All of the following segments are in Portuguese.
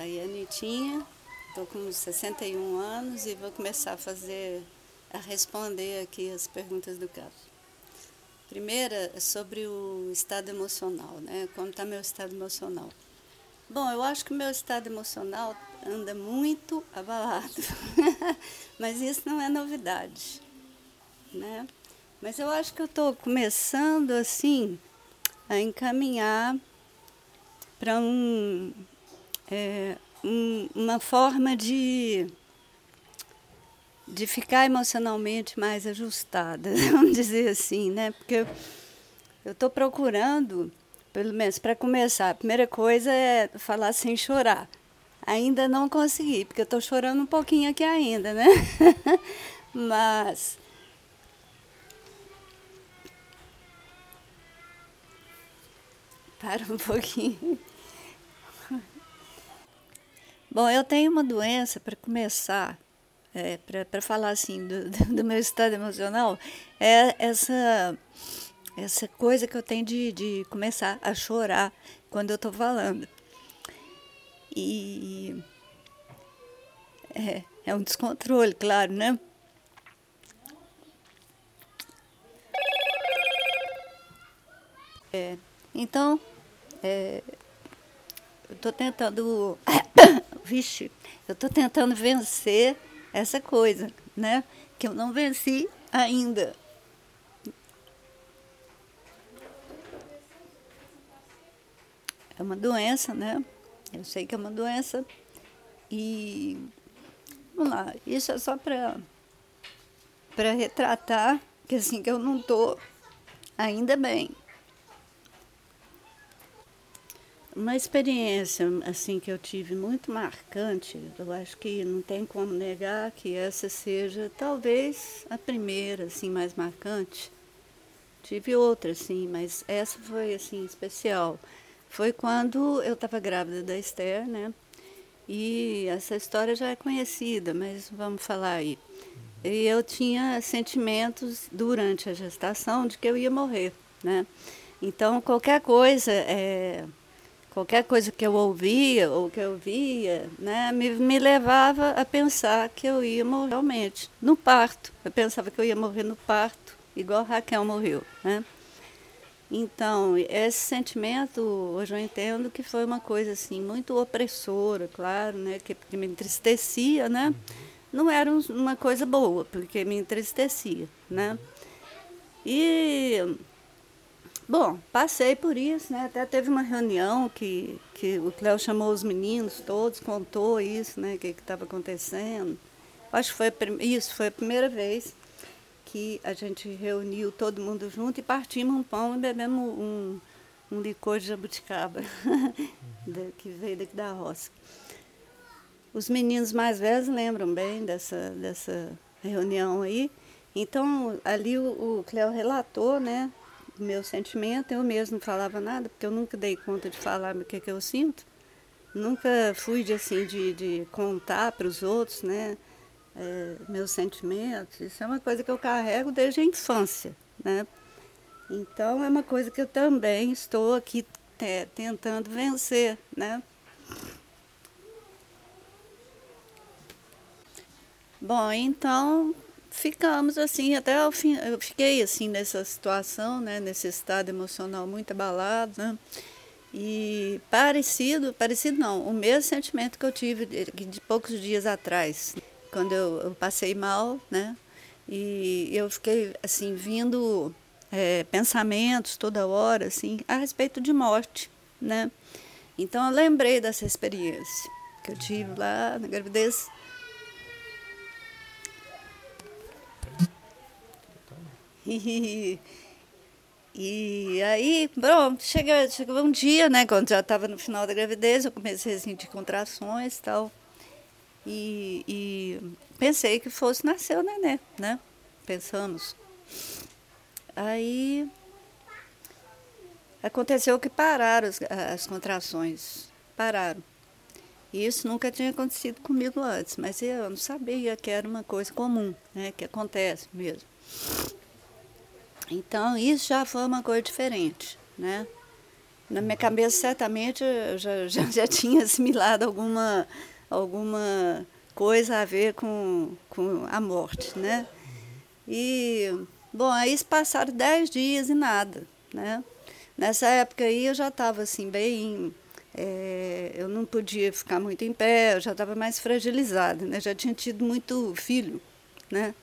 Aí Anitinha, estou com 61 anos e vou começar a fazer, a responder aqui as perguntas do caso. Primeira é sobre o estado emocional, né? Como está meu estado emocional? Bom, eu acho que meu estado emocional anda muito abalado, mas isso não é novidade, né? Mas eu acho que eu estou começando assim a encaminhar para um, é, um, uma forma de, de ficar emocionalmente mais ajustada, vamos dizer assim, né? Porque eu estou procurando, pelo menos para começar, a primeira coisa é falar sem chorar. Ainda não consegui, porque eu estou chorando um pouquinho aqui ainda, né? Mas para um pouquinho. Bom, eu tenho uma doença, para começar, é, para falar assim do, do, meu estado emocional, é essa, essa coisa que eu tenho de, de começar a chorar quando eu estou falando. E é, é um descontrole, claro, né? É, então, é, eu estou tentando. Vixe, eu estou tentando vencer essa coisa, né? Que eu não venci ainda. É uma doença, né? Eu sei que é uma doença. E vamos lá, isso é só para para retratar que assim que eu não estou ainda bem. Uma experiência assim que eu tive muito marcante, eu acho que não tem como negar que essa seja talvez a primeira assim mais marcante. Tive outra sim, mas essa foi assim especial. Foi quando eu estava grávida da Esther, né? E essa história já é conhecida, mas vamos falar aí. E eu tinha sentimentos durante a gestação de que eu ia morrer, né? Então qualquer coisa é, qualquer coisa que eu ouvia ou que eu via, né, me, me levava a pensar que eu ia morrer realmente no parto. Eu pensava que eu ia morrer no parto, igual Raquel morreu, né? Então, esse sentimento, hoje eu entendo que foi uma coisa assim muito opressora, claro, né, que, que me entristecia, né? Não era uma coisa boa, porque me entristecia, né? E Bom, passei por isso, né? Até teve uma reunião que, que o Cléo chamou os meninos todos, contou isso, né? O que estava acontecendo. Acho que foi isso, foi a primeira vez que a gente reuniu todo mundo junto e partimos um pão e bebemos um, um licor de jabuticaba, que veio daqui da roça. Os meninos mais velhos lembram bem dessa, dessa reunião aí. Então, ali o, o Cléo relatou, né? Meu sentimento, eu mesmo não falava nada, porque eu nunca dei conta de falar o que, que eu sinto. Nunca fui de, assim, de, de contar para os outros, né? É, meus sentimentos. Isso é uma coisa que eu carrego desde a infância, né? Então é uma coisa que eu também estou aqui é, tentando vencer, né? Bom, então ficamos assim até o fim. Eu fiquei assim nessa situação, né, nesse estado emocional muito abalado, né? E parecido, parecido não, o mesmo sentimento que eu tive de, de poucos dias atrás, quando eu, eu, passei mal, né? E eu fiquei assim vindo é, pensamentos toda hora, assim, a respeito de morte, né? Então eu lembrei dessa experiência que eu tive lá na gravidez E, aí, pronto, chega, chegou um dia, né, quando já estava no final da gravidez, eu comecei a sentir contrações e tal. E, e pensei que fosse nascer o neném, né? Pensamos. Aí aconteceu que pararam as, as contrações. Pararam. E isso nunca tinha acontecido comigo antes, mas eu não sabia que era uma coisa comum, né? Que acontece mesmo. Então, isso já foi uma coisa diferente, né? na minha cabeça certamente eu já, já, já tinha assimilado alguma, alguma coisa a ver com, com a morte, né? E, bom, aí passaram dez dias e nada, né? Nessa época aí eu já estava assim, bem... É, eu não podia ficar muito em pé, eu já estava mais fragilizada, né? Já tinha tido muito filho, né?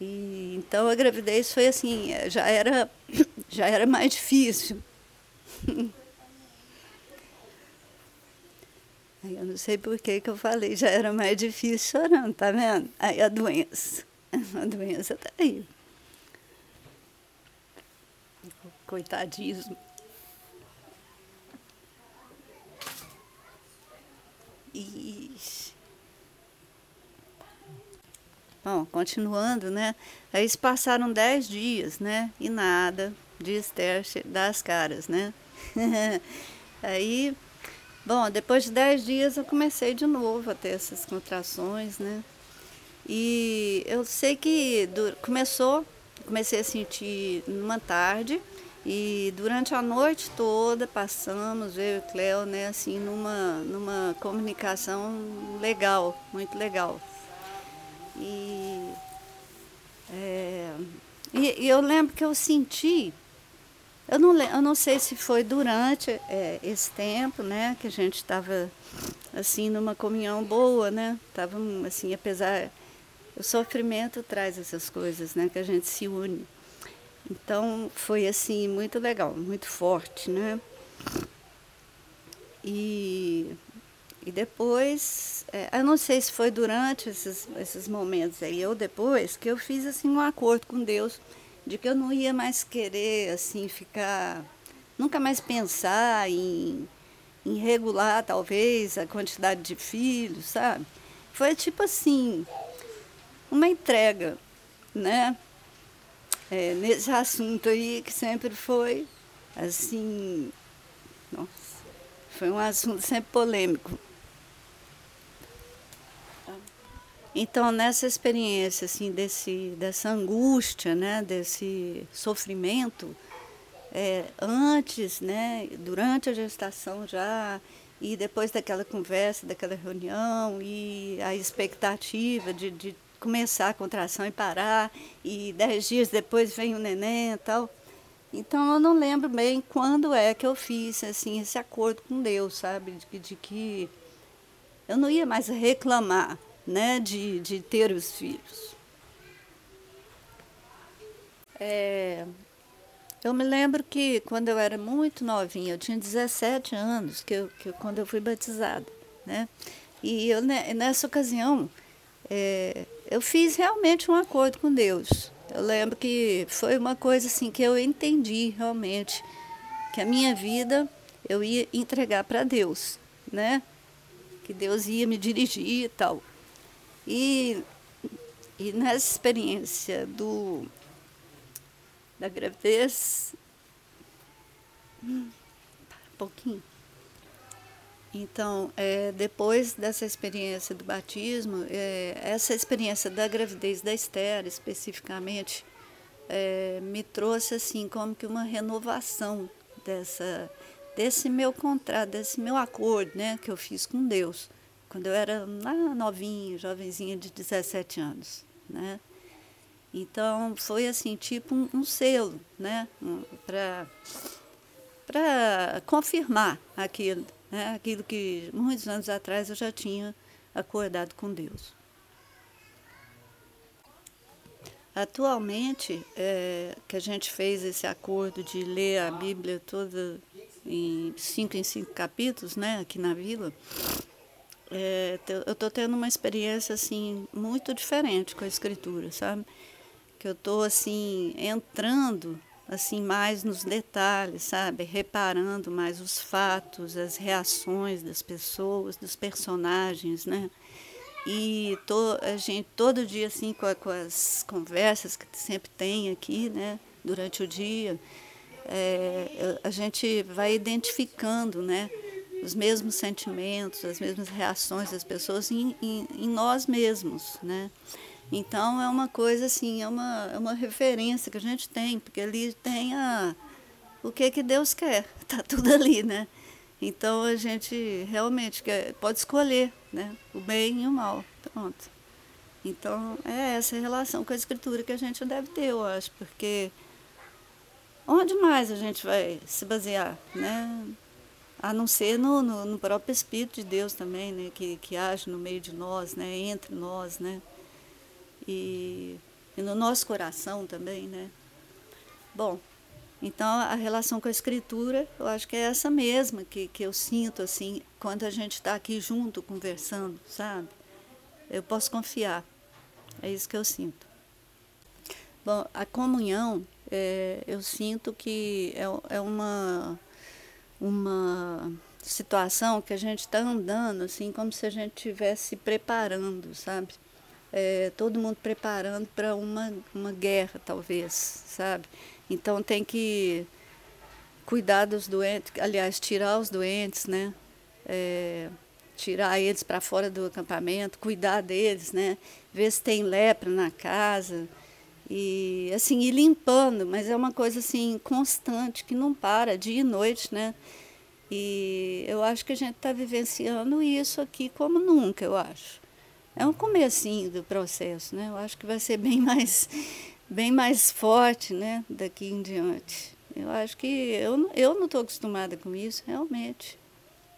E, então a gravidez foi assim, já era, já era mais difícil. Aí eu não sei por que, que eu falei, já era mais difícil chorando, tá vendo? Aí a doença. A doença tá aí. Coitadismo. Ixi. Bom, continuando, né? Aí passaram dez dias, né? E nada de Esther das caras, né? Aí, bom, depois de dez dias eu comecei de novo a ter essas contrações, né? E eu sei que começou, comecei a sentir numa tarde e durante a noite toda passamos, eu e o né, assim, numa, numa comunicação legal, muito legal. E, é, e, e eu lembro que eu senti eu não, eu não sei se foi durante é, esse tempo, né, que a gente estava assim numa comunhão boa, né? Tava assim, apesar o sofrimento traz essas coisas, né, que a gente se une. Então foi assim muito legal, muito forte, né? E, e depois, é, eu não sei se foi durante esses, esses momentos aí ou depois que eu fiz assim um acordo com Deus de que eu não ia mais querer assim ficar, nunca mais pensar em, em regular talvez a quantidade de filhos, sabe? Foi tipo assim, uma entrega, né? É, nesse assunto aí que sempre foi assim, nossa, foi um assunto sempre polêmico. Então, nessa experiência, assim, desse, dessa angústia, né, desse sofrimento, é, antes, né, durante a gestação já, e depois daquela conversa, daquela reunião, e a expectativa de, de começar a contração e parar, e dez dias depois vem o neném e tal. Então, eu não lembro bem quando é que eu fiz, assim, esse acordo com Deus, sabe, de, de que eu não ia mais reclamar, né, de, de ter os filhos. É, eu me lembro que quando eu era muito novinha, eu tinha 17 anos, que, eu, que quando eu fui batizada, né? E eu, né, nessa ocasião, é, eu fiz realmente um acordo com Deus. Eu lembro que foi uma coisa assim que eu entendi realmente que a minha vida eu ia entregar para Deus, né? Que Deus ia me dirigir e tal. E, e nessa experiência do, da gravidez, um pouquinho. Então, é, depois dessa experiência do batismo, é, essa experiência da gravidez da Esther, especificamente, é, me trouxe assim como que uma renovação dessa, desse meu contrato, desse meu acordo, né, que eu fiz com Deus quando eu era novinha, jovenzinha de 17 anos, né? Então foi assim, tipo um, um selo, né? Um, para para confirmar aquilo, né? aquilo que muitos anos atrás eu já tinha acordado com Deus. Atualmente, é, que a gente fez esse acordo de ler a Bíblia toda em cinco em cinco capítulos, né, aqui na vila, é, eu estou tendo uma experiência assim muito diferente com a escritura, sabe? Que eu estou assim entrando assim mais nos detalhes, sabe? Reparando mais os fatos, as reações das pessoas, dos personagens, né? E a gente todo dia assim com, a, com as conversas que sempre tem aqui, né? Durante o dia, é, a gente vai identificando, né? Os mesmos sentimentos, as mesmas reações das pessoas em, em, em, nós mesmos, né? Então é uma coisa assim, é uma, é uma referência que a gente tem, porque ali tem a, o que que Deus quer. Tá tudo ali, né? Então a gente realmente quer, pode escolher, né? O bem e o mal. Pronto. Então é essa relação com a escritura que a gente deve ter, eu acho, porque onde mais a gente vai se basear, né? A não ser no, no, no próprio Espírito de Deus também, né? Que, que age no meio de nós, né? Entre nós, né? E, e no nosso coração também, né? Bom, então a relação com a escritura, eu acho que é essa mesma que, que eu sinto assim quando a gente está aqui junto conversando, sabe? Eu posso confiar. É isso que eu sinto. Bom, a comunhão, é, eu sinto que é, é uma uma situação que a gente está andando assim como se a gente estivesse preparando, sabe? É, todo mundo preparando para uma, uma guerra, talvez, sabe? Então tem que cuidar dos doentes, aliás, tirar os doentes, né? É, tirar eles para fora do acampamento, cuidar deles, né? Ver se tem lepra na casa e assim ir limpando, mas é uma coisa assim constante que não para dia e noite, né? E eu acho que a gente está vivenciando isso aqui como nunca, eu acho. É um comecinho do processo, né? Eu acho que vai ser bem mais bem mais forte né, daqui em diante. Eu acho que eu, eu não estou acostumada com isso, realmente.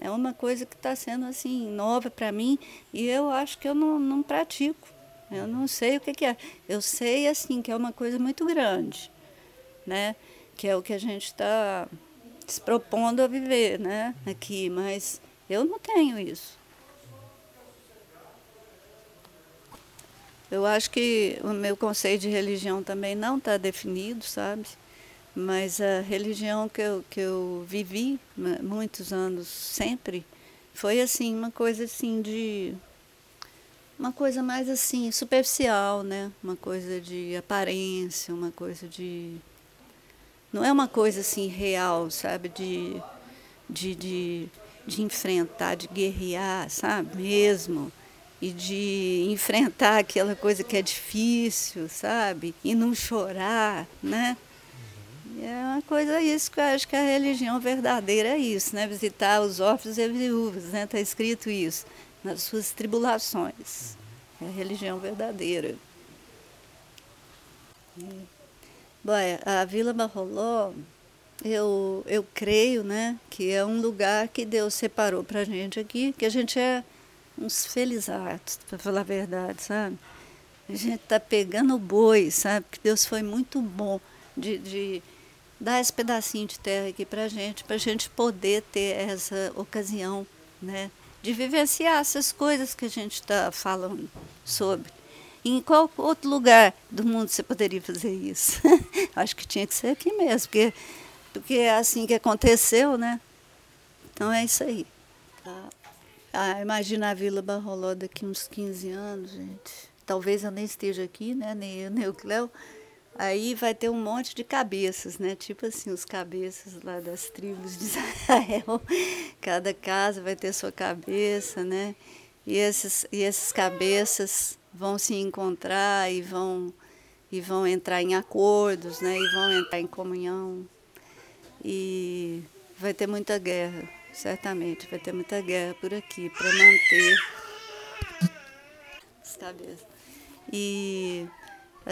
É uma coisa que está sendo assim nova para mim e eu acho que eu não, não pratico. Eu não sei o que, que, é. Eu sei assim que é uma coisa muito grande, né? Que é o que a gente está se propondo a viver, né? Aqui, mas eu não tenho isso. Eu acho que o meu conceito de religião também não está definido, sabe? Mas a religião que eu, que eu vivi muitos anos sempre foi assim, uma coisa assim de. Uma coisa mais assim, superficial, né? Uma coisa de aparência, uma coisa de. Não é uma coisa assim real, sabe? De, de, de, de enfrentar, de guerrear, sabe? Mesmo e de enfrentar aquela coisa que é difícil, sabe? E não chorar, né? É uma coisa isso que eu acho que a religião verdadeira é isso, né? Visitar os órfãos e viúvas, né? Está escrito isso, nas suas tribulações. É a religião verdadeira. Bom, é, a Vila Barroló, eu, eu creio, né, que é um lugar que Deus separou para a gente aqui, que a gente é uns felizatos, para falar a verdade, sabe? A gente está pegando o boi, sabe? Que Deus foi muito bom de, de dar esse pedacinho de terra aqui para a gente, para a gente poder ter essa ocasião, né? De vivenciar essas coisas que a gente está falando sobre. Em qual outro lugar do mundo você poderia fazer isso? Acho que tinha que ser aqui mesmo, porque, porque é assim que aconteceu, né? Então é isso aí. Tá? Ah, imagina a Vila Barroló daqui uns 15 anos, gente. Talvez eu nem esteja aqui, né? Nem eu, nem o Cléo. Aí vai ter um monte de cabeças, né? Tipo assim, os cabeças lá das tribos de Israel. Cada casa vai ter sua cabeça, né? E esses, e esses cabeças vão se encontrar e vão, e vão entrar em acordos, né? E vão entrar em comunhão. E vai ter muita guerra certamente vai ter muita guerra por aqui para manter as cabeças. E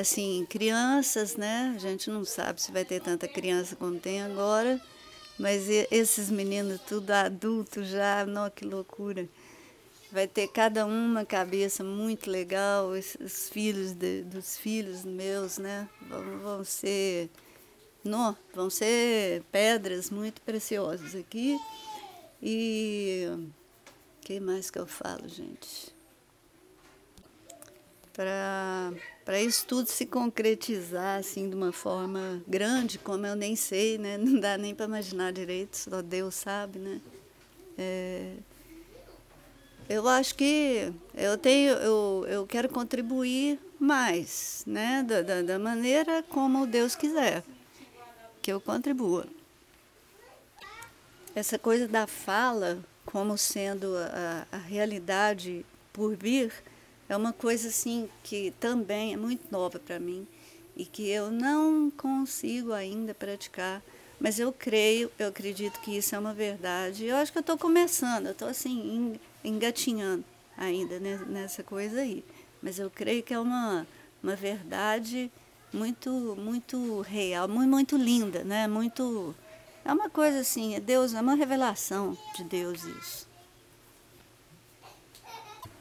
assim, crianças, né? A gente não sabe se vai ter tanta criança como tem agora, mas esses meninos tudo adultos já, não que loucura. Vai ter cada uma cabeça muito legal, os filhos de, dos filhos meus, né? Vão, vão ser, não, vão ser pedras muito preciosas aqui. E que mais que eu falo, gente? Para isso tudo se concretizar assim de uma forma grande, como eu nem sei, né? Não dá nem para imaginar direito, só Deus sabe, né? É, eu acho que eu tenho, eu, eu quero contribuir mais, né? Da, da, da maneira como Deus quiser que eu contribua essa coisa da fala como sendo a, a realidade por vir é uma coisa assim que também é muito nova para mim e que eu não consigo ainda praticar Mas eu creio, eu acredito que isso é uma verdade. Eu acho que eu estou começando, eu estou assim, engatinhando ainda nessa coisa aí. Mas eu creio que é uma, uma verdade muito, muito real, muito, muito linda, né? Muito. É uma coisa assim, Deus, é uma revelação de Deus isso.